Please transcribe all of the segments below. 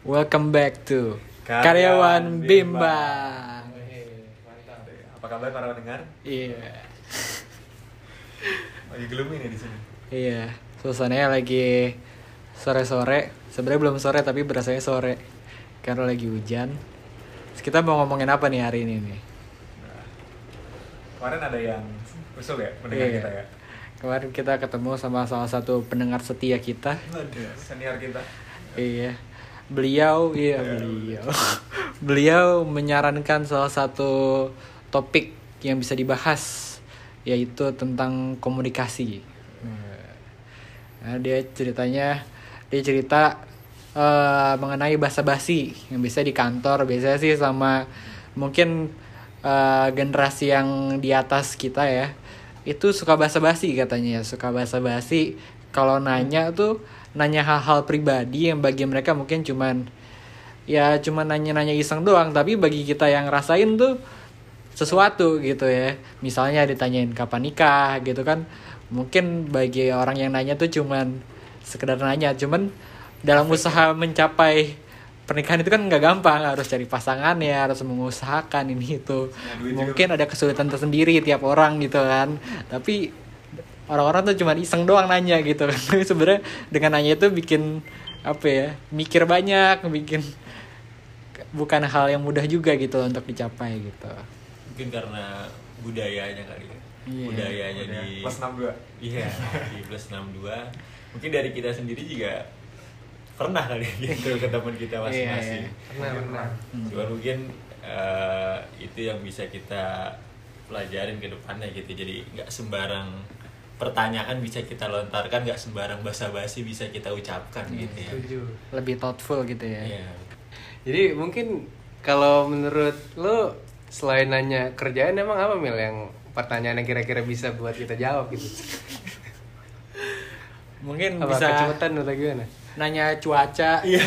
Welcome back to Karyawan Karyawan Bimbang. Bimbang. Apa kabar para pendengar? Iya. Lagi gloomy nih di sini. Iya. Suasananya lagi sore-sore. Sebenarnya belum sore tapi berasanya sore. Karena lagi hujan. Terus kita mau ngomongin apa nih hari ini nih? Nah, kemarin ada yang usul ya pendengar Iya. kita ya. Kemarin kita ketemu sama salah satu pendengar setia kita. Senior kita. Iya. Beliau, iya Iya. beliau. beliau menyarankan salah satu topik yang bisa dibahas yaitu tentang komunikasi. Nah, dia ceritanya dia cerita eh, mengenai bahasa basi yang bisa di kantor biasanya sih sama mungkin eh, generasi yang di atas kita ya itu suka bahasa basi katanya ya suka bahasa basi kalau nanya tuh nanya hal-hal pribadi yang bagi mereka mungkin cuman ya cuman nanya-nanya iseng doang. Tapi bagi kita yang rasain tuh sesuatu gitu ya. Misalnya ditanyain kapan nikah gitu kan. Mungkin bagi orang yang nanya tuh cuman sekedar nanya. Cuman dalam usaha mencapai pernikahan itu kan nggak gampang. Harus cari pasangan ya harus mengusahakan ini itu. Ya, juga. mungkin ada kesulitan tersendiri tiap orang gitu kan. Tapi orang-orang tuh cuman iseng doang nanya gitu. Kan tapi sebenarnya dengan nanya itu bikin apa ya mikir banyak bikin bukan hal yang mudah juga gitu untuk dicapai gitu. Mungkin karena budayanya kali ya. Iya. budayanya Udah, di Plus 62. iya di plus 62 mungkin dari kita sendiri juga pernah kali ya gitu ke teman kita masing-masing. Iya, Pernah, pernah. cuman mungkin eh, itu yang bisa kita pelajarin ke depannya gitu. Jadi nggak sembarang pertanyaan bisa kita lontarkan nggak sembarang basa-basi bisa kita ucapkan gitu ya Setuju. lebih thoughtful gitu ya Iya. Jadi mungkin kalau menurut lo selain nanya kerjaan emang apa mil yang pertanyaan yang kira-kira bisa buat kita jawab gitu? mungkin Apa bisa kecepatan atau gimana? nanya cuaca Iya.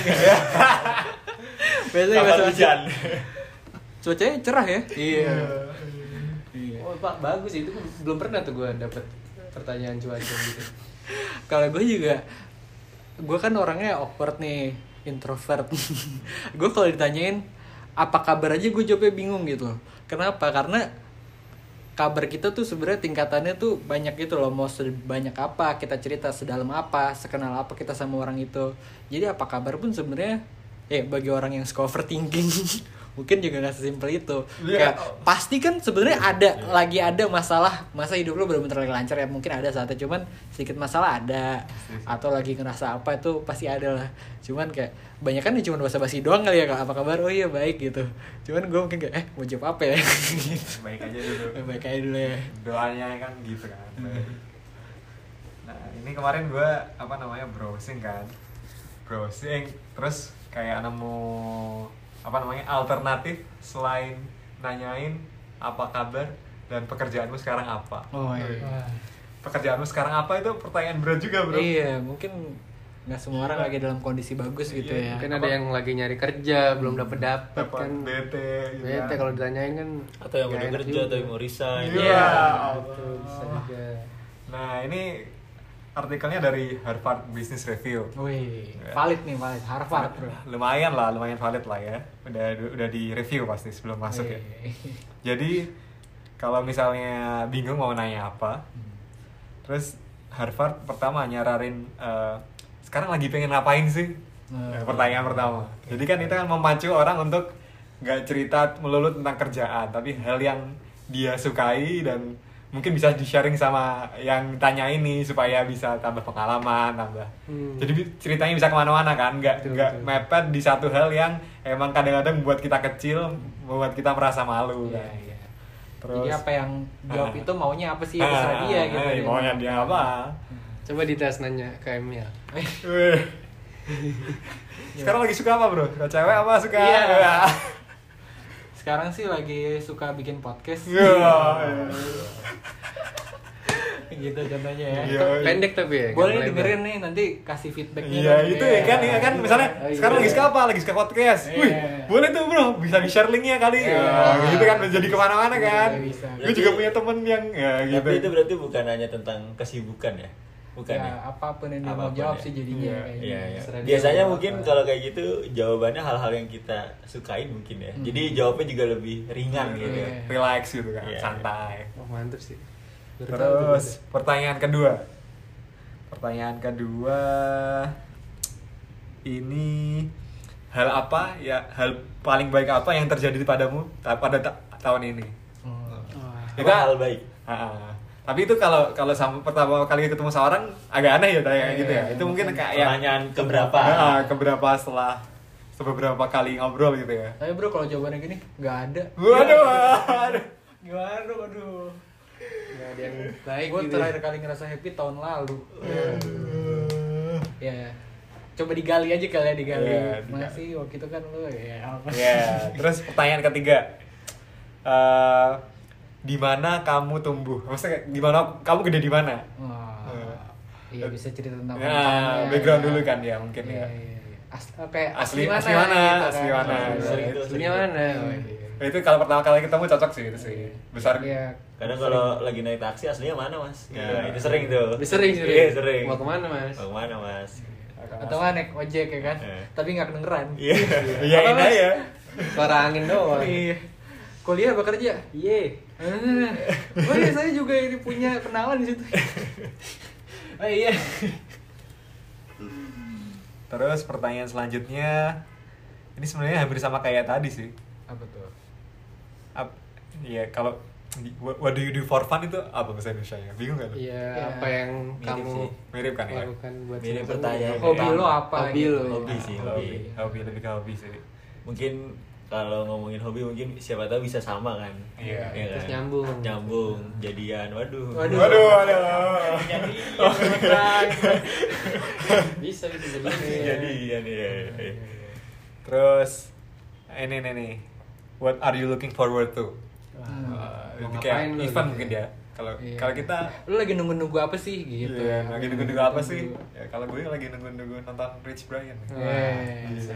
biasanya bahasa hujan? cuacanya cerah ya Iya. Iya. Oh pak bagus itu belum pernah tuh gue dapet pertanyaan cuaca gitu. kalau gue juga gue kan orangnya awkward nih introvert. Gue kalau ditanyain apa kabar aja gue jawabnya bingung gitu kenapa? Karena kabar kita tuh sebenarnya tingkatannya tuh banyak gitu loh. Mau sebanyak apa kita cerita sedalam apa sekenal apa kita sama orang itu. Jadi apa kabar pun sebenarnya ya bagi orang yang suka overthinking mungkin juga nggak sesimpel itu. Iya. kayak pasti kan sebenarnya ada lagi ada masalah masa hidup lo benar-benar lagi lancar ya mungkin ada saatnya. Cuman sedikit masalah ada atau lagi ngerasa apa itu pasti ada lah. Cuman kayak banyak kan ya cuma bahasa basi doang kali ya Kak. apa kabar? Oh iya baik gitu. Cuman gue mungkin kayak eh mau jawab apa ya? Baik aja dulu. baik aja dulu ya. Doanya kan gitu kan. Nah, ini kemarin gue apa namanya browsing kan. Browsing terus kayak nemu apa namanya alternatif selain nanyain apa kabar dan pekerjaanmu sekarang apa. oh iya Wah. Pekerjaanmu sekarang apa itu pertanyaan berat juga, Bro. iya mungkin nggak semua orang lagi dalam kondisi bagus gitu Iya, ya Mungkin ada yang lagi nyari kerja belum dapet dapet Dapat kan. bete gitu Bete kan. kalau ditanyain kan. atau yang udah kerja juga. atau yang mau resign Iya. Iya. Allah. Betul, bisa juga. Nah, ini artikelnya dari Harvard Business Review. Wih, valid nih valid. Harvard bro. Lumayan lah lumayan valid lah ya. Udah udah di review pasti sebelum masuk ya. Wih. jadi kalau misalnya bingung mau nanya apa terus Harvard pertama nyararin eh, sekarang lagi pengen ngapain sih? Nah, Nah, pertanyaan pertama. Jadi kan itu kan memacu orang untuk nggak cerita melulu tentang kerjaan tapi hal yang dia sukai dan mungkin bisa di sharing sama yang tanya ini supaya bisa tambah pengalaman tambah Hmm. jadi ceritanya bisa ke mana-mana kan nggak Betul, nggak betul. mepet di satu hal yang emang kadang-kadang membuat kita kecil membuat kita merasa malu Iya, kan iya. terus Jadi apa yang jawab Ah. itu maunya apa sih ya terserah dia gitu. eh, ya. maunya dia apa Coba dites nanya ke Emil. Sekarang lagi suka apa bro suka cewek apa suka Iya. Sekarang sih lagi suka bikin podcast. Iya. gitu contohnya ya. Iya. Pendek tapi ya. Boleh dengerin nih nanti kasih feedbacknya. Iya nanti. itu ya kan ya kan misalnya Oh, iya. sekarang lagi suka apa lagi suka podcast, Iya. wih boleh tuh bro bisa di share linknya kali, Iya. Ya, gitu kan jadi ke mana-mana Iya, kan, bisa. gue juga punya temen yang ya gitu, Tapi itu berarti bukan hanya tentang kesibukan ya. Bukan ya, ya? apa pun yang dia mau Apa pun jawab ya. sih jadinya Iya, kayaknya. Iya, iya. Serah dia Biasanya mau mungkin apa. kalau kayak gitu jawabannya hal-hal yang kita sukain mungkin ya. Hmm. Jadi jawabnya juga lebih ringan gitu. Iya. relax gitu kan Iya. santai Oh, mantep sih. Terus pertanyaan kedua pertanyaan kedua ini hal apa ya hal paling baik apa yang terjadi padamu pada ta- tahun ini Oh. Wah. Itu hal baik. Tapi itu kalau kalau sama pertama kali ketemu seorang agak aneh ya tanya Iya, gitu ya itu mungkin kayak yang Pertanyaan keberapa? Ah, keberapa setelah seberapa kali ngobrol gitu ya Tapi bro kalau jawabannya gini nggak ada. waduh waduh Gimana waduh. Nggak ada yang baik Gue gitu. terakhir kali ngerasa happy tahun lalu. Ya. Coba digali aja kali ya digali. Iya, digali. Masih waktu itu kan lu ya? Ya, terus pertanyaan ketiga. Eh di mana kamu tumbuh? Maksudnya di mana kamu gede di mana? Wah. Eh. Iya bisa cerita tentang Ya, mantannya, background ya. dulu kan ya mungkin Iya, ya. iya, iya. Asli, kayak Asli- asli, mana? asli mana, gitu asli kan. mana. Oh. Nah, itu kalau pertama kali ketemu cocok sih itu sih. Besar. Iya. Kadang kalau lagi naik taksi aslinya mana mas? Iya. Nah, itu sering tuh. Udah sering, sering. Iya sering. Mau ke mana, Mas? Mau ke mana mas? Atau nggak naik ojek ya kan? Eh. Tapi nggak kedengeran. Iya. Iya, aja. Suara angin doang. Iya. Kuliah apa kerja? Iya. Eh, Oh iya saya juga ini punya kenalan di situ. Oh iya. Terus pertanyaan selanjutnya ini sebenarnya hampir sama kayak tadi sih. Apa tuh? Ap- Iya, kalau what, do you do for fun itu apa bahasa Indonesia ya? Bingung gak lu? Iya, Iya. apa yang Mirip kamu sih. Mirip kan ya? lakukan buat Mirip pertanyaan. Hobi lo apa? Hobi gitu? lo. Hobi sih, hobi. Hobi lebih ke hobi sih. Mungkin kalau ngomongin hobi mungkin siapa tahu bisa sama kan? Iya. Terus nyambung. Nyambung, jadian. Waduh. Waduh. Waduh, waduh. Bisa bisa jadi. jadian ya. Terus ini nih nih. What are you looking forward to? Wah, Uh, mau kayak event gitu mungkin ya? ya. Kalau Iya. kalau kita Lu lagi nunggu-nunggu apa sih gitu? Iya, lagi nunggu-nunggu apa sih? Ya kalau gue lagi nunggu-nunggu nonton Rich Brian. Eh, bisa.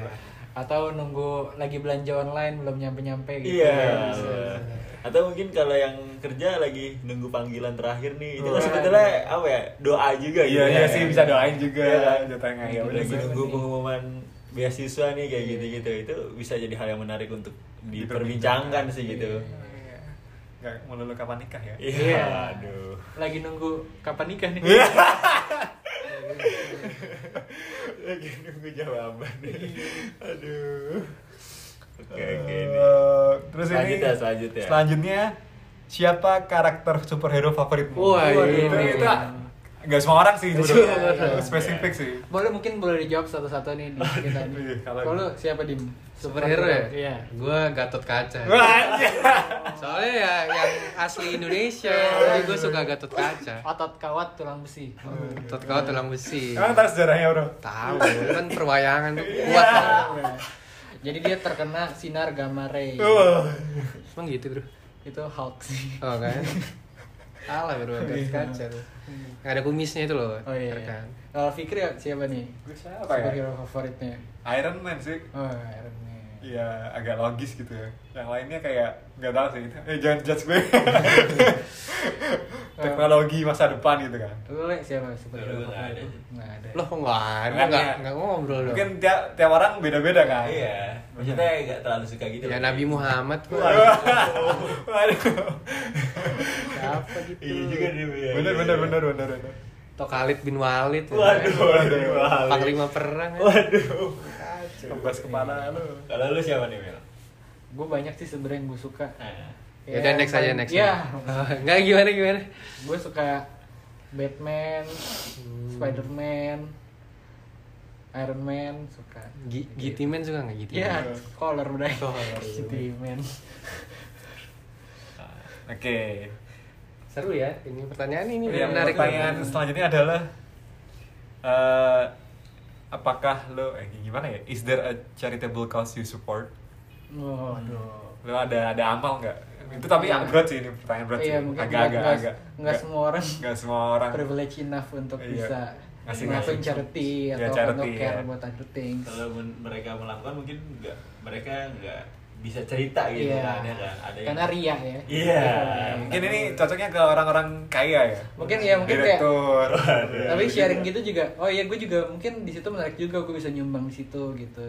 Atau nunggu lagi belanja online belum nyampe-nyampe gitu. Iya. Bisa. Atau mungkin kalau yang kerja lagi nunggu panggilan terakhir nih, itu kan Wah. sebetulnya apa ya doa juga Iya, gitu. iya ya. sih bisa doain juga. Iya kan? Jatuhnya ya udah lagi nunggu pengumuman beasiswa nih kayak gitu-gitu itu bisa jadi hal yang menarik untuk diperbincangkan sih gitu. Iya. Nggak melulu kapan nikah ya? Iya, aduh. Lagi nunggu kapan nikah nih? Iya. Lagi nunggu jawaban. Aduh. Oke, oke. nih. Eh, Terus ini Selanjutnya, selanjutnya. Selanjutnya siapa karakter superhero favoritmu? Wah, Waduh, ini. itu, itu nggak semua orang sih orang. Spesifik sih. Boleh mungkin boleh dijawab satu-satu nih di kita nih. Iya, kalau- siapa dim? Superhero ya? Iya. Gua Gatot Kaca. Iya. Soalnya ya yang asli Indonesia, jadi gue suka Gatot Kaca. Otot kawat tulang besi. Gatot Kaca tulang besi. Emang tahu sejarahnya bro? Tahu, kan perwayangan tuh kuat. Jadi dia terkena sinar gamma ray. Wah. Emang gitu, Bro? Itu Hulk sih. Oh kan? Salah bro, Gatot Kaca tuh. Nggak ada kumisnya itu loh. Oh iya. Kan? Kalau Fikri ya, siapa nih? Gue siapa ya? Superhero favoritnya? Iron Man sih. Oh, Iron Man. Iya, agak logis gitu ya. Yang lainnya kayak nggak tahu sih. Eh jangan judge gue. Teknologi masa depan gitu kan. Lu Le, siapa superhero ada favorit? Nggak ada. Loh kok nggak ada? Makanya. Nggak nggak ngobrol dong. Mungkin tiap tiap orang beda-beda kan. Iya, maksudnya nggak terlalu suka gitu. Ya Nabi Muhammad kok. Waduh. Siapa gitu? Iya juga dia. iya, Bener iya, bener iya. bener bener bener. Atau Khalid bin Walid. ya. Waduh, waduh, waduh. Panglima perang. ya. Waduh. Kebas kepala lu. Kalau lu siapa nih, Mel? Gue banyak sih sebenarnya yang gue suka. Nah, Ya udah next aja next. Iya. Oh, Nggak gimana gimana? gue suka Batman, Hmm. Spider-Man, Iron Man suka. G- GT Man suka nggak GT Iya, Man? color udah. Color. GT Man. Oke. Seru ya ini pertanyaan ini Yang menarik. pertanyaan selanjutnya adalah eh apakah lo eh gimana ya? Is there a charitable cause you support? Waduh. Lo ada ada amal nggak? Itu tapi Iya. berat sih ini pertanyaan berat Iya, sih. Agak-agak nggak- agak. nggak semua orang nggak semua orang. privilege enough untuk Iya. bisa Ngasih- ngelakuin ngasih. charity Iya, atau charity, untuk care iya. buat other things. kalau mereka melakukan mungkin nggak mereka nggak bisa cerita gitu Iya. kan ya kan ada yang Karena ria ya. iya Mungkin ini cocoknya ke orang-orang kaya ya. Mungkin ya mungkin kayak Direktur. tapi sharing gitu juga oh iya gue juga mungkin di situ menarik juga gue bisa nyumbang di situ gitu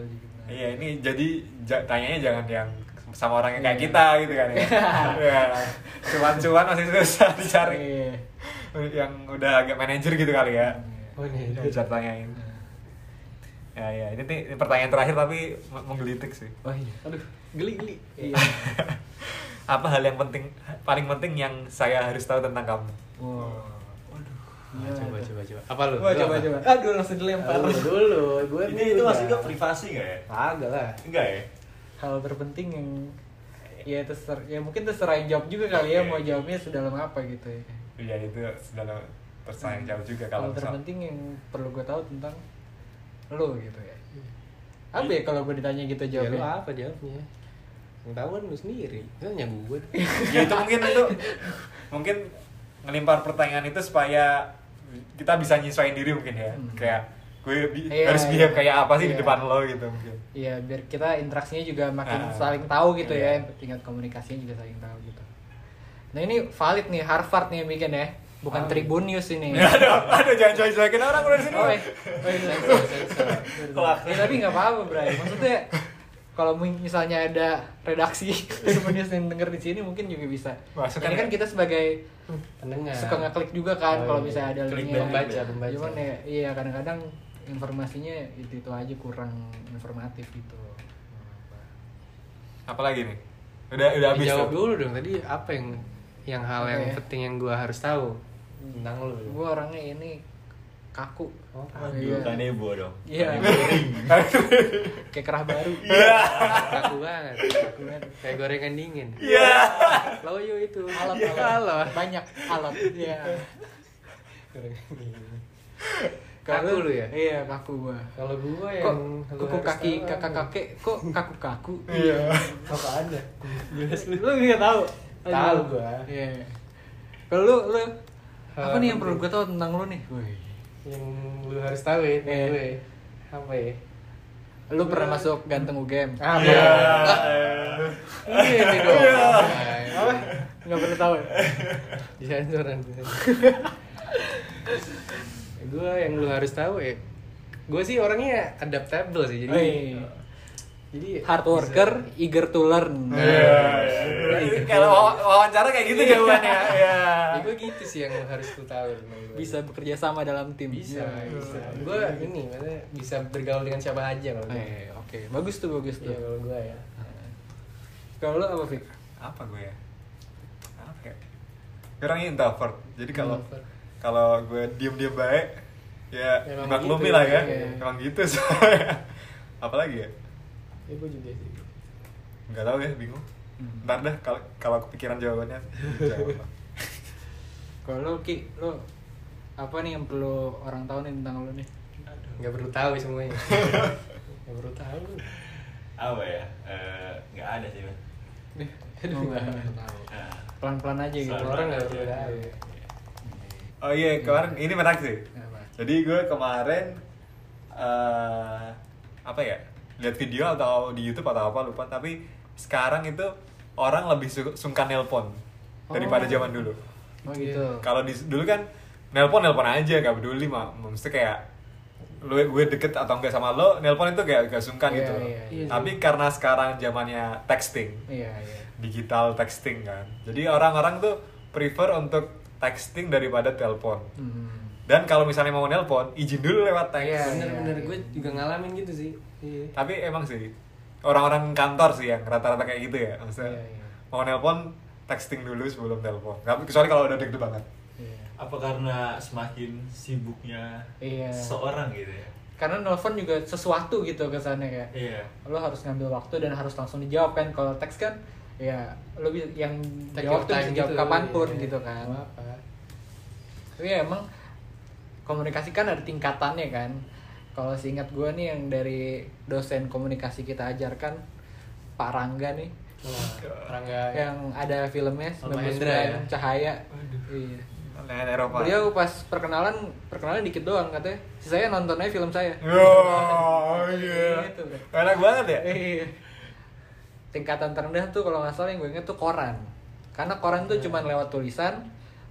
Iya, ini jadi ja- tanyanya jangan yang sama orang yang kayak Iya. kita gitu kan ya. Iya. Cuan-cuan masih susah dicari. Iya. Yang udah agak manajer gitu kali ya. Oh ini. Bisa tanyain. Ya, ya. Ini, nih- ini pertanyaan terakhir tapi menggelitik sih. oh iya aduh geli geli iya Apa hal yang penting, paling penting yang saya harus tahu tentang kamu? wow Ah, coba coba coba. Apa lu? Coba apa? coba aduh langsung dilempar Lu dulu, gue ini itu maksudnya privasi nggak ya Agak lah. enggak ya hal terpenting yang ya terserah ya mungkin terserah yang jawab juga kali ya Oke. mau jawabnya sedalam apa gitu ya Iya, itu sudah tersayang jauh juga hal kalau misal. terpenting yang perlu gue tahu tentang lo gitu ya apa ya kalau gue ditanya gitu Ya lu jawabnya apa jawabnya? Yang tahu kan lu sendiri. Kan nanya gue. ya itu mungkin itu mungkin ngelimpar pertanyaan itu supaya kita bisa nyesuaiin diri mungkin ya Hmm. kayak gue bi- Iya, harus iya. behave kayak apa sih di Iya. depan lo gitu mungkin Iya, biar kita interaksinya juga makin Ah. saling tahu gitu Iya. ya, tingkat komunikasinya juga saling tahu gitu. Nah ini valid nih Harvard nih yang bikin ya, bukan Ah. Tribun News ini. aduh aduh jangan cuek-cuekin orang udah di sini Oh, eh. oh iya. Ya, tapi nggak apa-apa, Bray. Maksudnya kalau misalnya ada redaksi Tribun News yang denger di sini mungkin juga bisa. Masuk Ini kan ya? kita sebagai Pendengar. suka ngeklik juga kan Oh, kalau iya. misalnya ada Klik linknya. pembaca, pembaca. Cuman ya, iya kadang-kadang informasinya itu itu aja kurang informatif gitu. apa lagi nih udah udah habis Jawab dulu dong tadi apa yang yang hal yang Oke. penting yang gue harus tahu tentang lu. Gue orangnya ini kaku. Oh, Waduh, kanebo dong Iya. Kayak kerah baru. kaku banget. Kaku banget. Kayak gorengan dingin. iya Loyo itu. Alat, Iya. alat. Banyak alat. Iya. Gorengan dingin. Kalau Kaku lu ya? Iya, kaku gua. Kalau gua Kok yang lu kuku kaki kakak apa? kakek kok kaku-kaku? iya Apa ada? Jelas lu. Lu nggak tahu? Tahu gua. Iya. Kalau lu lu apa nih yang perlu gue tahu tentang lu nih? Woi. Yang lu harus tahu ya, Iya. gue. Apa ya? Lu pernah masuk ganteng UGM? Apa? Iya. Ini dong. Apa? Nggak perlu tahu. ya? Di sensoran. gue yang lu harus tahu ya. Gue sih orangnya adaptable sih, jadi Woi. Jadi Hard worker, eager to learn. Iya. Kalau waw- wawancara kayak gitu jawabannya. Iya. Ya, gue gitu sih yang harus lu tahu. Bisa bekerja sama dalam tim. bisa, Iya. bisa. Gue ini maksudnya bisa bergaul dengan siapa aja kalau gue. Eh, oke. Bagus tuh, bagus tuh. Iya kalau gue ya. Kalau lu apa, Fik? Apa gue ya? Apa ya? Gue orangnya introvert. Jadi kalau kalau gue diem-diem baik ya Emang maklumi gitu lah ya. ya. Emang gitu soalnya. Apalagi ya? Ya gue juga sih. Nggak tahu ya, bingung. Hmm. Ntar dah kalau kalau kepikiran jawabannya. Kalau lu, Ki, lu apa nih yang perlu orang tahu nih tentang lu nih? Gak perlu tahu semuanya. Gak perlu tahu. apa ya Eh, nggak ada sih Bang. Aduh, nggak perlu tahu. Nah, Pelan-pelan aja gitu. Orang nggak perlu tahu. Oh iya, kemarin ini menarik sih. Jadi gue kemarin eh apa ya? Lihat video atau di YouTube atau apa lupa, tapi sekarang itu orang lebih su- sungkan nelpon daripada Oh. zaman dulu. Oh gitu. Kalau di dulu kan nelpon nelpon aja gak peduli mah, mesti kayak lu gue deket atau enggak sama lo, nelpon itu kayak gak sungkan Iya, gitu. iya, iya. Tapi karena sekarang zamannya texting, Iya, iya. digital texting kan. Jadi orang-orang tuh prefer untuk texting daripada telepon. Hmm. Dan kalau misalnya mau nelpon, izin dulu lewat teks. Iya, Bener-bener iya. gue juga ngalamin gitu sih. Iya. Tapi emang sih orang-orang kantor sih yang rata-rata kayak gitu ya. Maksudnya Iya, iya. mau nelpon texting dulu sebelum telepon. Tapi kecuali kalau udah deg banget. Iya. apa karena semakin sibuknya Iya. seorang gitu ya Karena nelfon juga sesuatu gitu kesannya kayak. iya Lo harus ngambil waktu dan harus langsung dijawab kan. Kalau teks kan ya lo yang Take jawab tuh bisa jawab gitu, kapan pun iya. gitu kan. Apa. Tapi ya emang komunikasi kan ada tingkatannya kan. Kalau seingat gue nih yang dari dosen komunikasi kita ajarkan Pak Rangga nih Wah, Rangga yang ada filmnya Sama 99 Hendra ya? Cahaya. Iya. Nah, Eropa. Beliau pas perkenalan perkenalan dikit doang katanya. Saya nontonnya film saya. Oh, iya. Gitu. Enak banget ya? Iya. tingkatan terendah tuh kalau nggak salah yang gue inget tuh koran karena koran tuh cuman lewat tulisan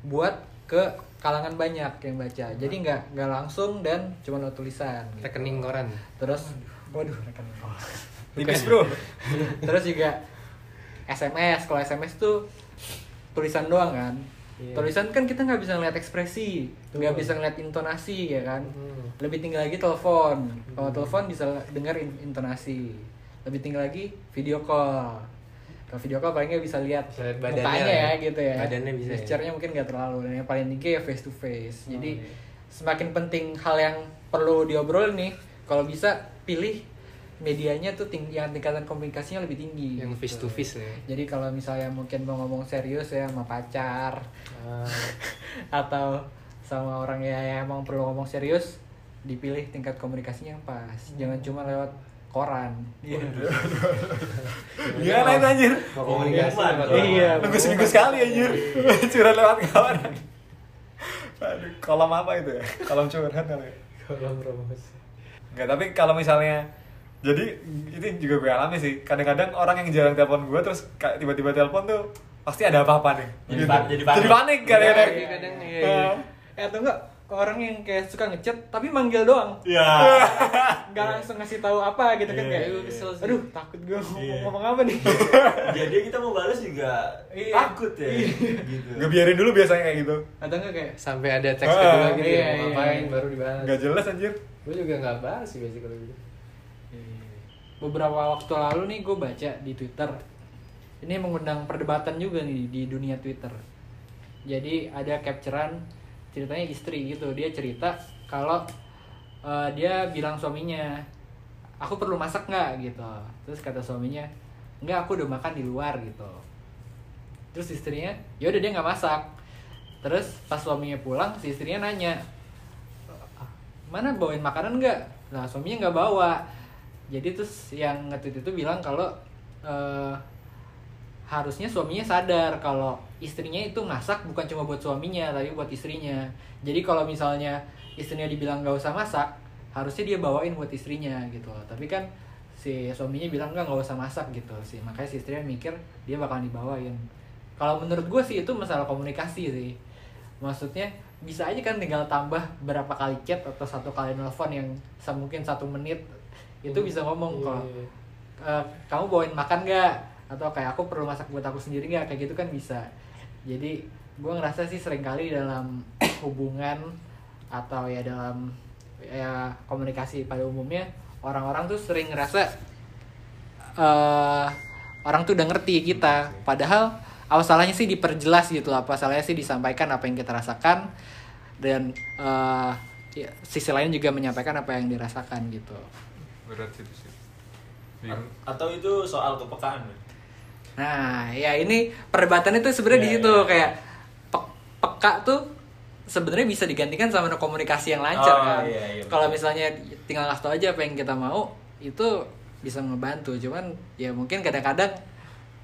buat ke kalangan banyak yang baca. Jadi nggak nggak langsung dan cuma lewat tulisan gitu. rekening koran. Terus waduh. rekening koran. Tipis bro terus juga SMS kalau SMS tuh tulisan doang kan. Iya. tulisan kan kita nggak bisa ngeliat ekspresi nggak bisa ngeliat intonasi ya kan? Hmm. lebih tinggi lagi telepon. Kalau telepon bisa dengar in- intonasi. Lebih tinggi lagi video call kalau video call paling nggak bisa lihat Bisa lihat badannya mukanya ya. ya. gitu ya. Badannya bisa ya. gesture-nya mungkin nggak terlalu. Dan yang paling tinggi ya face to face. Oh, jadi iya. semakin penting hal yang perlu diobrol nih kalau bisa pilih medianya tuh ting yang tingkatan komunikasinya lebih tinggi. Yang face to face ya. Jadi kalau misalnya mungkin mau ngomong serius ya sama pacar Ah, atau sama orang ya yang emang perlu ngomong serius dipilih tingkat komunikasinya yang pas. Jangan cuma lewat koran gimana itu anjir mau komunikasi Iya. koran. nunggu seminggu sekali anjir curhat lewat kawan Aduh, kolam apa itu ya kolam curhat kali ya Kolam promosi Enggak, tapi kalau misalnya jadi itu juga gue alami sih. Kadang-kadang orang yang jarang telepon gue terus kayak tiba-tiba telepon tuh pasti ada apa-apa nih. Jadi pa- jadi panik. Jadi panik kadang-kadang. Iya, kadang, iya, iya. eh atau enggak orang yang kayak suka ngechat tapi manggil doang ya nggak langsung ngasih tahu apa gitu kan Iya, kayak iya. kesel sih. aduh takut gue ngomong, Iya. ngomong apa nih jadi kita mau balas juga Iya. takut ya gitu Gue biarin dulu biasanya kayak gitu. atau enggak kayak sampai ada teks Ah, kedua gitu iya, ya iya. ngapain baru dibahas Enggak jelas anjir. gue juga nggak bahas sih biasanya kalau gitu beberapa waktu lalu nih gue baca di Twitter ini mengundang perdebatan juga nih di dunia Twitter jadi ada capturean ceritanya istri gitu. Dia cerita kalau eh, dia bilang suaminya aku perlu masak nggak? gitu. Terus kata suaminya nggak aku udah makan di luar gitu. Terus istrinya ya udah dia nggak masak. Terus pas suaminya pulang si istrinya nanya mana bawain makanan nggak? Nah suaminya nggak bawa. Jadi terus yang nge-tweet itu bilang kalau eh, harusnya suaminya sadar kalau istrinya itu masak bukan cuma buat suaminya tapi buat istrinya. Jadi kalau misalnya istrinya dibilang nggak usah masak harusnya dia bawain buat istrinya gitu loh. tapi kan si suaminya bilang nggak nggak usah masak gitu sih. Makanya si istrinya mikir dia bakalan dibawain. Kalau menurut gue sih itu masalah komunikasi sih. Maksudnya bisa aja kan tinggal tambah berapa kali chat atau satu kali nelfon yang mungkin satu menit itu bisa ngomong Iya, kalau. "Eh, kamu bawain makan nggak atau kayak aku perlu masak buat aku sendiri nggak? Kayak gitu kan bisa. Jadi gue ngerasa sih sering kali dalam hubungan atau ya dalam ya komunikasi pada umumnya orang-orang tuh sering ngerasa eh orang tuh udah ngerti kita. Padahal apa salahnya sih diperjelas gitu apa salahnya sih disampaikan apa yang kita rasakan. Dan eh ya, sisi lain juga menyampaikan apa yang dirasakan gitu. Berat sih itu sih. Bingung. atau itu soal kepekaan Nah, ya ini perdebatan itu sebenarnya di Iya, situ iya. kayak pe- peka tuh sebenarnya bisa digantikan sama komunikasi yang lancar Oh, kan. iya, iya, Kalau misalnya tinggal ngasih tau aja apa yang kita mau, itu bisa ngebantu. Cuman ya mungkin kadang-kadang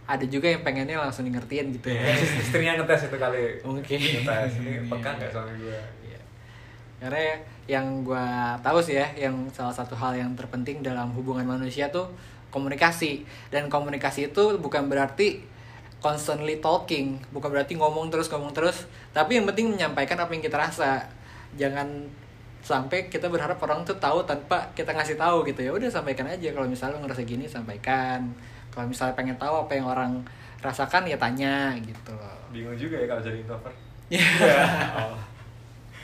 ada juga yang pengennya langsung ngertiin gitu ya. Istrinya ngetes itu kali. Mungkin. Ngetes. Ini peka nggak suami gue? Iya. Karena yang gua tahu sih ya, yang salah satu hal yang terpenting dalam hubungan manusia tuh komunikasi. Dan komunikasi itu bukan berarti constantly talking, bukan berarti ngomong terus ngomong terus, tapi yang penting menyampaikan apa yang kita rasa. Jangan sampai kita berharap orang tuh tahu tanpa kita ngasih tahu gitu ya. Udah sampaikan aja kalau misalnya lo ngerasa gini sampaikan. Kalau misalnya pengen tahu apa yang orang rasakan ya tanya gitu loh. Bingung juga ya kalau jadi introvert. Ya. Oh.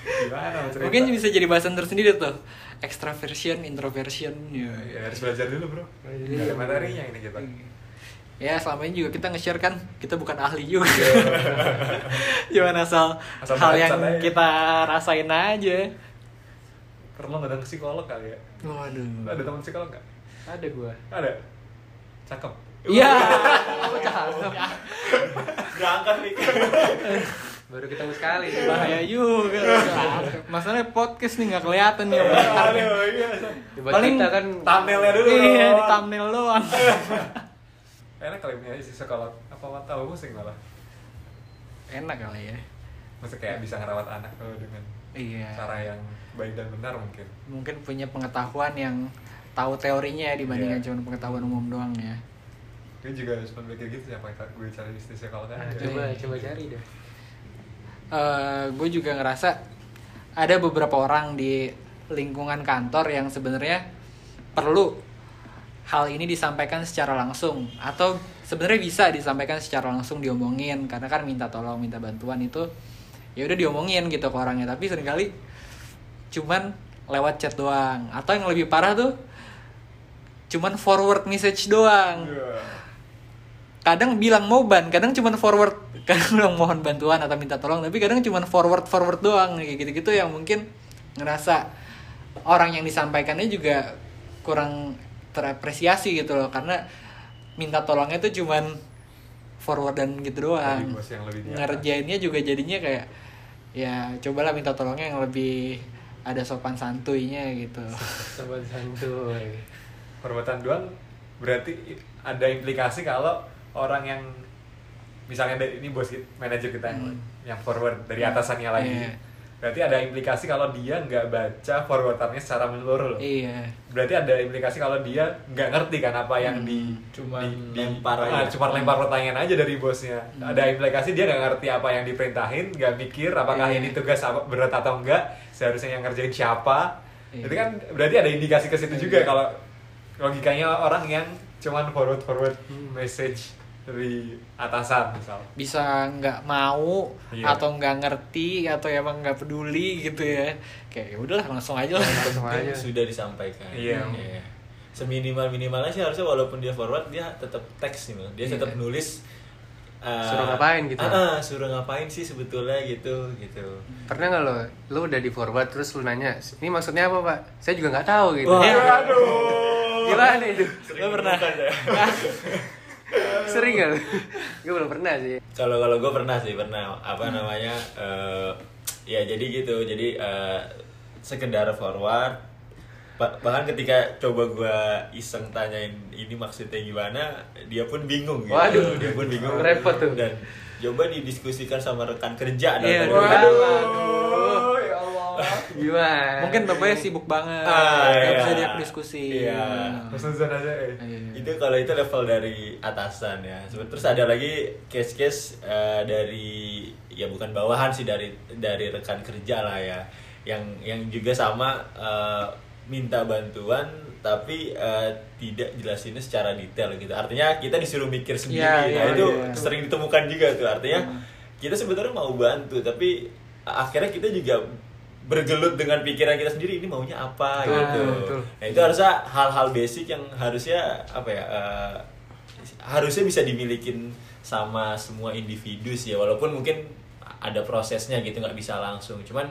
Gimana cerita? Mungkin bisa jadi bahasan tersendiri tuh. Extraversion, introversion. Ya, Ya, harus belajar dulu bro. Gak ada materinya ini kita. ya selama ini juga kita nge-share kan kita bukan ahli juga. Cuman asal, Asal hal yang aja. kita rasain aja. Perlu nggak ada psikolog kali ya? Waduh. Ada teman psikolog nggak? Ada gua. Ada. Cakep. Iya. Oh, cakep. berangkat nih baru ketemu sekali Bahaya juga. Masalahnya podcast nih nggak kelihatan nih. Aduh, iya. Coba Paling kita kan Thumbnailnya dulu. Iya, di thumbnail doang. Enak kali punya isi psikolog. Apa mau tahu pusing malah? Enak kali ya. Masa kayak bisa ngerawat anak tuh dengan Iya. cara yang baik dan benar mungkin. Mungkin punya pengetahuan yang tahu teorinya dibandingkan Iya. cuma pengetahuan umum doang ya. gue juga cuma mikir gitu siapa yang gue cari bisnisnya kalau kan ya. coba Iya. coba cari deh gue juga ngerasa ada beberapa orang di lingkungan kantor yang sebenarnya perlu hal ini disampaikan secara langsung atau sebenarnya bisa disampaikan secara langsung diomongin karena kan minta tolong minta bantuan itu ya udah diomongin gitu ke orangnya. Tapi sering kali cuman lewat chat doang. Atau yang lebih parah tuh cuman forward message doang. Iya. Kadang bilang mau ban kadang cuman forward kadang bilang mohon bantuan atau minta tolong tapi kadang cuman forward forward doang kayak gitu gitu yang mungkin ngerasa orang yang disampaikannya juga kurang terapresiasi gitu loh karena minta tolongnya tuh cuman forward dan gitu doang. Ngerjainnya juga jadinya kayak ya cobalah minta tolongnya yang lebih ada sopan santuinya gitu. Sobat santuy perbuatan doang berarti ada implikasi kalau orang yang misalnya dari- ini bos kita, manajer kita yang, Hmm. yang forward dari atasannya lagi Iya. berarti ada implikasi kalau dia nggak baca forwardannya secara menyeluruh loh. iya berarti ada implikasi kalau dia nggak ngerti kan apa yang di Cuman di, di- lempar ah, aja. cuma lempar pertanyaan aja dari bosnya ada implikasi dia nggak ngerti apa yang diperintahin nggak mikir apakah Iya. ini tugas apa berat atau enggak seharusnya yang ngerjain siapa Iya. itu kan berarti ada indikasi ke situ juga kalau logikanya orang yang cuman forward forward message dari atasan misal. Bisa nggak mau Iya. atau nggak ngerti atau emang nggak peduli gitu ya. Kayak ya udahlah langsung aja lah. Langsung aja. Sudah disampaikan. Iya. seminimal minimalnya sih harusnya walaupun dia forward dia tetap teks nih dia Iya. tetap nulis uh, Suruh ngapain gitu. ah, ah, suruh ngapain sih sebetulnya gitu gitu. Pernah nggak lo lo udah di forward terus lu nanya ini maksudnya apa pak? Saya juga nggak tahu gitu. Wah. Aduh gimana itu? Lo pernah sering lo gue belum pernah sih. Kalau kalau gue pernah sih pernah. Apa namanya eh, ya jadi gitu. Jadi eh, sekedar forward. Ba- bahkan ketika coba gue iseng tanyain ini maksudnya gimana dia pun bingung gitu. Waduh. dia pun bingung. Repot tuh. dan coba didiskusikan sama rekan kerja dan kerja. waduh. Allah gimana mungkin bapaknya sibuk banget Ah, nggak iya. bisa diajak diskusi Iya. Husnuzon aja eh. Iya. itu kalau itu level dari atasan ya terus ada lagi case-case eh, dari ya bukan bawahan sih dari dari rekan kerja lah ya yang yang juga sama eh, minta bantuan tapi eh, tidak jelasinnya secara detail gitu artinya kita disuruh mikir sendiri Iya, nah iya, itu iya. sering ditemukan juga tuh artinya kita sebetulnya mau bantu tapi akhirnya kita juga bergelut dengan pikiran kita sendiri ini maunya apa Betul, gitu. betul. Nah itu harusnya hal-hal basic yang harusnya apa ya eh, harusnya bisa dimilikin sama semua individu sih ya walaupun mungkin ada prosesnya gitu nggak bisa langsung. Cuman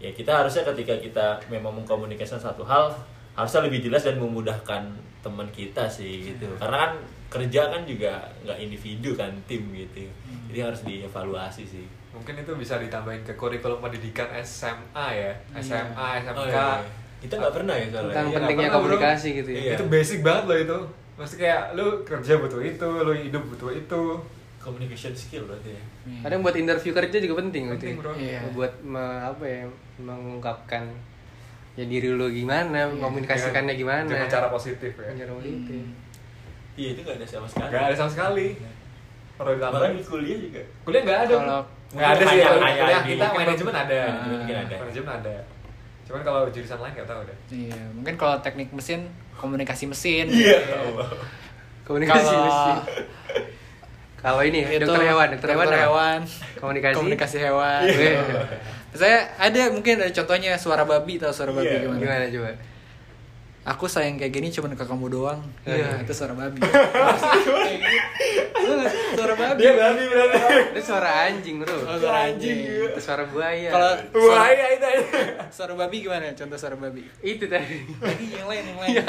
ya kita harusnya ketika kita memang mengkomunikasikan satu hal harusnya lebih jelas dan memudahkan teman kita sih gitu. Karena kan kerja kan juga nggak individu kan tim gitu. Jadi harus dievaluasi sih mungkin itu bisa ditambahin ke kurikulum pendidikan SMA ya. SMA SMK Oh, iya. kita nggak pernah ya kalau tentang Iya, pentingnya pernah, bro. komunikasi gitu ya? Iya. itu basic banget loh itu. Mesti kayak lu kerja butuh itu lu hidup butuh itu. Communication skill berarti ya? Kadang buat interview kerja juga penting, Penting, gitu bro. Iya. buat me- apa ya mengungkapkan ya diri lu gimana komunikasikannya gimana. Dengan cara positif ya. Dengan cara positif. iya itu nggak ada sama sekali. Nggak ada sama sekali perlu bahkan di kuliah juga. Kuliah nggak ada. Kalau- nggak ada sih. Kuliah di- kita manajemen ada. Mungkin ada. manajemen ada. Cuman kalau jurusan lain nggak tahu deh. Iya, mungkin kalau teknik mesin komunikasi mesin. iya komunikasi Kalau mesti. kalau ini itu dokter hewan dokter hewan apa? hewan, komunikasi? Komunikasi hewan. Iya. Saya ada mungkin ada contohnya suara babi atau suara babi Iya, gimana? gimana coba Aku sayang kayak gini cuman ke kamu doang. Iya. Iya, itu suara babi. Itu suara babi. dia berani berani itu suara anjing bro Oh, suara anjing. itu suara buaya Kalau iya itu suara babi gimana? Contoh suara babi. itu tadi Lagi yang lain, yang lain. Ya,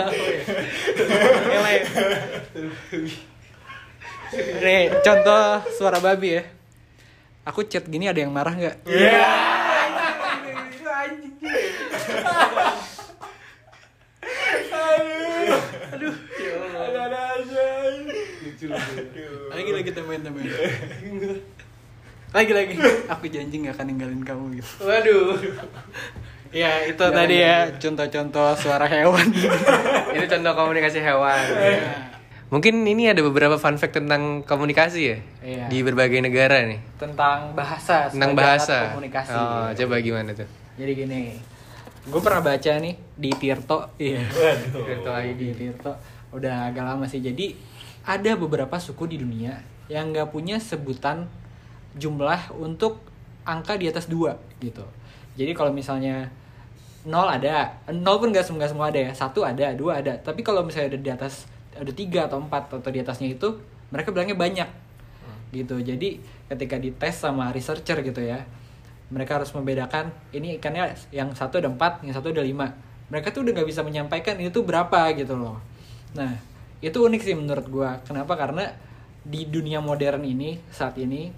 yang lain. Nih, contoh suara babi ya. Aku chat gini ada yang marah nggak? Iya. itu anjing Ada ada aja. Lagi lagi temen temen. Lagi lagi. Aku janji nggak akan ninggalin kamu gitu. waduh Ya itu tadi ya contoh-contoh suara hewan. itu contoh komunikasi hewan Ya. Mungkin ini ada beberapa fun fact tentang komunikasi ya Iya. di berbagai negara nih. tentang bahasa Tentang bahasa. komunikasi Oh, coba gimana tuh? jadi gini gue pernah baca nih di Tirto iya Waduh. Tirto ID. di Tirto udah agak lama sih jadi ada beberapa suku di dunia yang nggak punya sebutan jumlah untuk angka di atas dua gitu. Jadi kalau misalnya nol ada nol pun nggak semua semua ada ya. Satu ada dua ada. Tapi kalau misalnya ada di atas ada tiga atau empat atau di atasnya itu mereka bilangnya banyak gitu. Jadi ketika dites sama researcher gitu ya mereka harus membedakan ini ikannya yang satu ada empat yang satu ada lima. Mereka tuh udah nggak bisa menyampaikan ini tuh berapa gitu loh. Nah itu unik sih menurut gua. Kenapa? Karena di dunia modern ini saat ini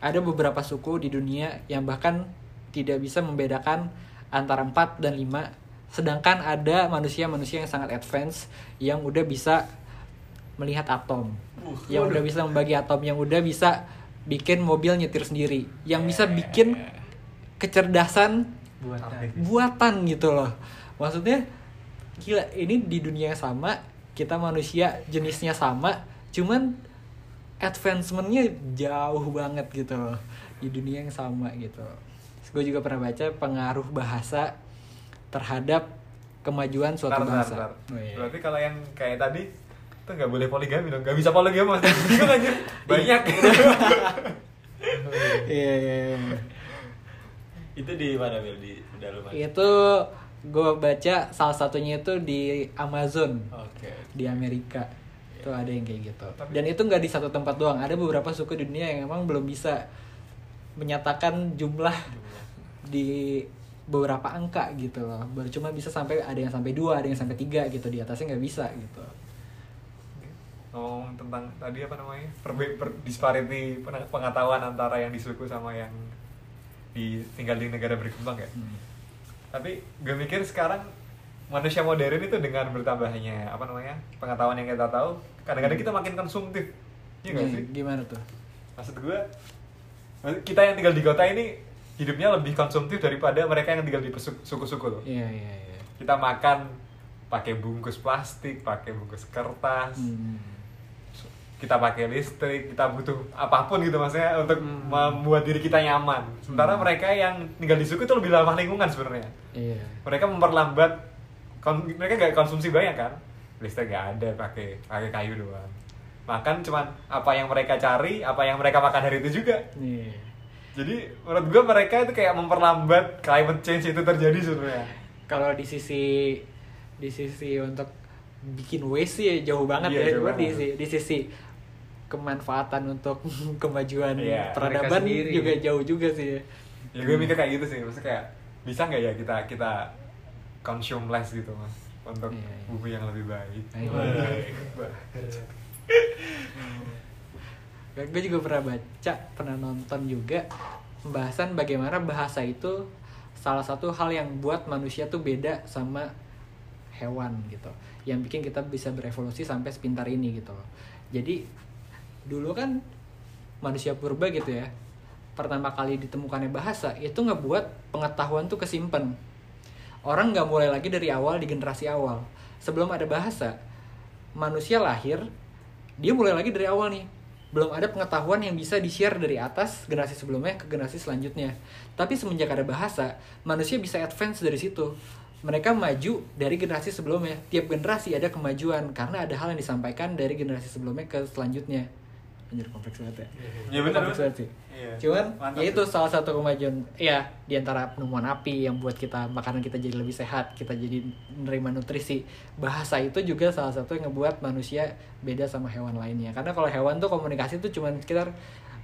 ada beberapa suku di dunia yang bahkan tidak bisa membedakan antara 4 dan 5 sedangkan ada manusia-manusia yang sangat advance yang udah bisa melihat atom. Yang udah bisa membagi atom. Yang udah bisa bikin mobil nyetir sendiri. Yang bisa bikin kecerdasan Buatan. buatan gitu loh. Maksudnya gila ini di dunia yang sama kita manusia jenisnya sama cuman advancementnya jauh banget gitu loh di dunia yang sama gitu gue juga pernah baca pengaruh bahasa terhadap kemajuan suatu Bentar, bentar, bangsa bentar. Oh, iya. Berarti kalau yang kayak tadi itu nggak boleh poligami dong, nggak bisa poligami mas. Banyak. iya iya iya. Itu di mana Mil? Di pedalaman? itu gue baca salah satunya itu di Amazon Oke. di Amerika itu ada yang kayak gitu Tapi- dan itu nggak di satu tempat doang ada beberapa suku di dunia yang emang belum bisa menyatakan jumlah di beberapa angka gitu loh baru cuma bisa sampai ada yang sampai dua ada yang sampai tiga gitu di atasnya nggak bisa gitu Ngomong tentang tadi apa namanya? Perbe per, disparity peng- pengetahuan antara yang di suku sama yang di tinggal di negara berkembang ya. Hmm. Tapi gue mikir sekarang manusia modern itu dengan bertambahnya apa namanya pengetahuan yang kita tahu, kadang-kadang kita makin konsumtif. Iya nggak Nih, sih? gimana tuh Maksud gue, kita yang tinggal di kota ini hidupnya lebih konsumtif daripada mereka yang tinggal di suku-suku loh. iya iya iya Kita makan pakai bungkus plastik, pakai bungkus kertas, Hmm. Kita pakai listrik, kita butuh apa pun gitu maksudnya untuk Hmm. membuat diri kita nyaman. Sementara Hmm. mereka yang tinggal di suku itu lebih ramah lingkungan sebenarnya. iya Mereka memperlambat, kon- mereka nggak konsumsi banyak kan? Listrik nggak ada, pakai pakai kayu doang. Makan cuman apa yang mereka cari, apa yang mereka makan hari itu juga. Iya. Jadi menurut gua mereka itu kayak memperlambat climate change itu terjadi sebenarnya. kalau di sisi di sisi untuk bikin waste sih jauh banget Iya, ya jauh di, banget. di sisi kemanfaatan untuk kemajuan Iya, peradaban juga jauh juga sih. Ya gue mikir kayak gitu sih, maksudnya kayak bisa nggak ya kita kita consume less gitu mas? Untuk Iya, iya. bumi yang lebih baik. Ayo. gue juga pernah baca pernah nonton juga pembahasan bagaimana bahasa itu salah satu hal yang buat manusia tuh beda sama hewan gitu. Yang bikin kita bisa berevolusi sampai sepintar ini gitu loh. Jadi dulu kan manusia purba gitu ya. Pertama kali ditemukannya bahasa itu ngebuat pengetahuan tuh kesimpan. Orang nggak mulai lagi dari awal di generasi awal. Sebelum ada bahasa manusia lahir dia mulai lagi dari awal nih. Belum ada pengetahuan yang bisa di-share dari atas generasi sebelumnya ke generasi selanjutnya. Tapi semenjak ada bahasa manusia bisa advance dari situ. Mereka maju dari generasi sebelumnya. Tiap generasi ada kemajuan karena ada hal yang disampaikan dari generasi sebelumnya ke selanjutnya anjir kompleks banget ya Iya benar. Kompleks banget sih. Iya. Cuman Mantap ya itu salah satu kemajuan ya di antara penemuan api yang buat kita makanan kita jadi lebih sehat, kita jadi menerima nutrisi. Bahasa itu juga salah satu yang ngebuat manusia beda sama hewan lainnya. Karena kalau hewan tuh komunikasi tuh cuman sekitar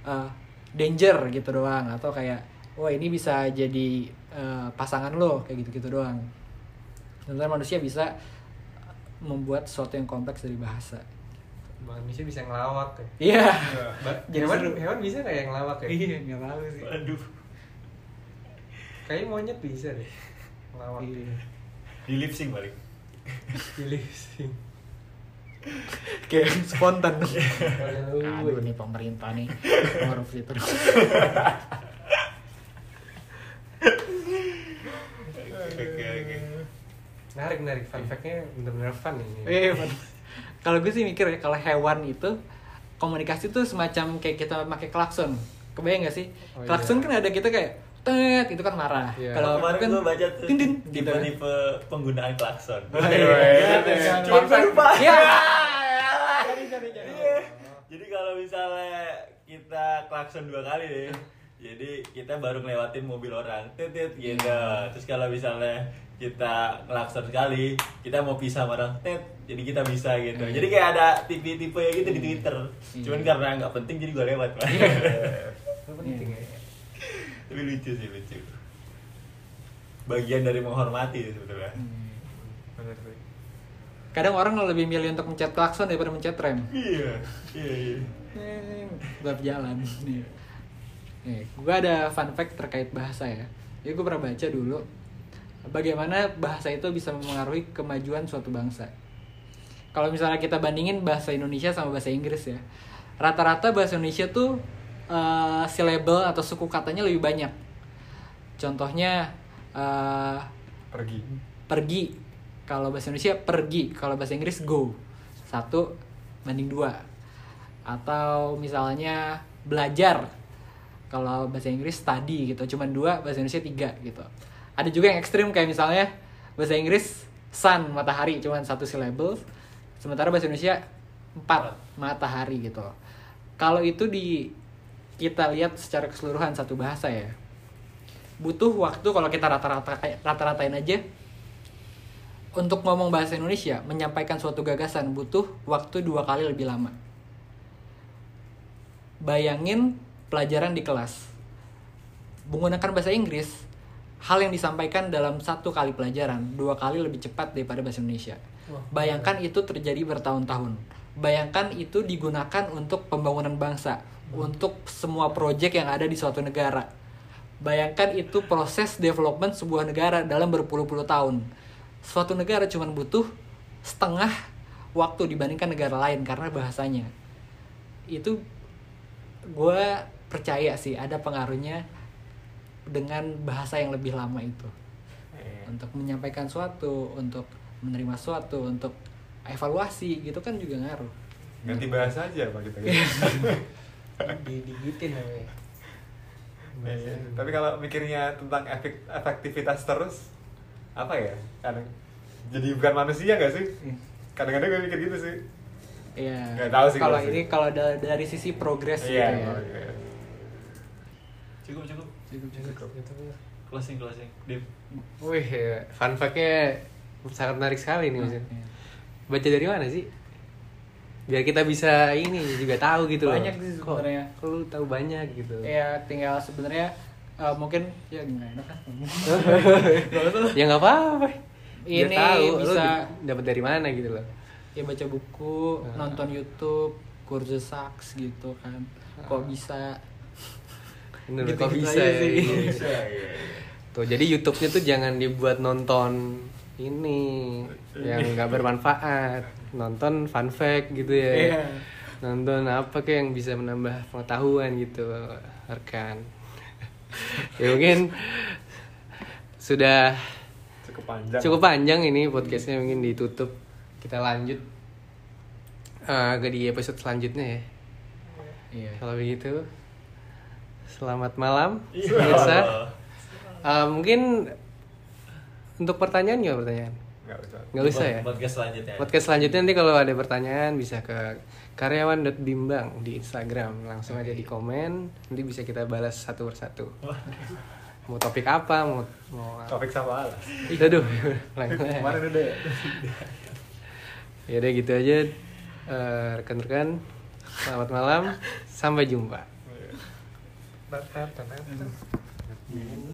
uh, danger gitu doang atau kayak wah ini bisa jadi uh, pasangan lo kayak gitu-gitu doang. Sementara manusia bisa membuat sesuatu yang kompleks dari bahasa. Manusia bisa ngelawak ya. Iya. Jadi hewan, hewan bisa kayak ngelawak ya? Iya, nggak tahu sih. Aduh. Kayaknya monyet bisa deh. Ngelawak. Iya. Di lip sync balik. Pilih sih. kayak spontan Aduh. aduh nih pemerintah nih korupsi terus Oke oke. Menarik, menarik. Fun fact-nya bener-bener fun ini. eh fun, kalau gue sih mikir ya kalau hewan itu komunikasi tuh semacam kayak kita pakai klakson kebayang gak sih Oh, klakson iya. kan ada kita kayak tet itu kan marah Iya. kalau kemarin kan gue baca tuh tin, tin, gitu kan. tipe-tipe penggunaan klakson. iya. Cuma lupa. Jadi kalau misalnya kita klakson dua kali deh, jadi kita baru ngelewatin mobil orang, titit gitu. Terus kalau misalnya kita klakson sekali, kita mau pisah sama orang, tet, jadi kita bisa gitu. Jadi kayak ada tipe-tipe ya gitu di Twitter. Cuman karena nggak penting jadi gue lewat. Pak. penting ya Tapi lucu sih lucu. Bagian dari menghormati sebetulnya. Sih. kadang orang lebih milih untuk mencet klakson daripada mencet rem Iya, iya, iya. tetap jalan nih gue ada fun fact terkait bahasa ya. Jadi gue pernah baca dulu bagaimana bahasa itu bisa mempengaruhi kemajuan suatu bangsa. Kalau misalnya kita bandingin bahasa Indonesia sama bahasa Inggris ya rata-rata bahasa Indonesia tuh eh, syllable atau suku katanya lebih banyak. Contohnya eh, Pergi. pergi. Kalau bahasa Indonesia pergi. Kalau bahasa Inggris go. Satu banding dua. Atau misalnya belajar kalau bahasa Inggris study gitu. Cuman dua bahasa Indonesia tiga gitu. Ada juga yang ekstrim kayak misalnya bahasa Inggris sun matahari. Cuman satu syllable sementara bahasa Indonesia empat matahari gitu. Kalau itu di kita lihat secara keseluruhan satu bahasa ya. Butuh waktu kalau kita rata-rata rata-ratain aja. Untuk ngomong bahasa Indonesia menyampaikan suatu gagasan butuh waktu dua kali lebih lama. Bayangin pelajaran di kelas. Menggunakan bahasa Inggris hal yang disampaikan dalam satu kali pelajaran dua kali lebih cepat daripada bahasa Indonesia. Bayangkan itu terjadi bertahun-tahun. Bayangkan itu digunakan untuk pembangunan bangsa untuk semua proyek yang ada di suatu negara. Bayangkan itu proses development sebuah negara dalam berpuluh-puluh tahun. Suatu negara cuma butuh setengah waktu dibandingkan negara lain karena bahasanya. Itu gue percaya sih ada pengaruhnya dengan bahasa yang lebih lama itu Iya. untuk menyampaikan suatu untuk menerima suatu untuk evaluasi gitu kan juga ngaruh Ganti bahasa aja pak kita. digigitin namanya Iya. Tapi kalau mikirnya tentang efek efektivitas terus, apa ya? Kadang jadi bukan manusia gak sih? Iya. Kadang-kadang gue mikir gitu sih. Iya. Nggak tahu sih Kalau ini kalau da- dari sisi progres Iya. gitu ya. iya. Cukup, cukup. Cukup, cukup. Closing, closing. Dim. Wih, ya, fun fact-nya sangat menarik sekali nih, Mas. Iya. Baca dari mana sih? Biar kita bisa ini juga tahu gitu loh. Banyak sih sebenarnya. Kok lu tahu banyak gitu. Ya tinggal sebenarnya eh, mungkin ya gimana enak kan? ya nggak apa-apa. Ini tahu bisa- dapat dari mana gitu loh. ya baca buku, Nah. nonton YouTube, kursus saks gitu kan. Kok bisa? Bener, Gitu-gitu kok bisa aja ya? sih. Iya. Bisa, iya. Tuh, jadi YouTube-nya tuh jangan dibuat nonton ini yang nggak bermanfaat, nonton fun fact gitu ya. Iya. Nonton apa kayak yang bisa menambah pengetahuan gitu, rekan. ya mungkin sudah Cukup panjang. cukup panjang ini podcastnya mungkin ditutup. Kita lanjut eh, ke di episode selanjutnya ya. Iya. Kalau begitu, selamat malam, Iya. pemirsa. Eh, mungkin untuk pertanyaan nggak pertanyaan? Nggak usah. Nggak usah ya. Podcast selanjutnya. Podcast selanjutnya nanti kalau ada pertanyaan bisa ke karyawan.bimbang di Instagram langsung aja di komen nanti bisa kita balas satu persatu mau topik apa mau mau Topik sama alas. aduh langsung aja. Kemarin udah. ya udah gitu aja Eh, rekan-rekan selamat malam sampai jumpa Iya.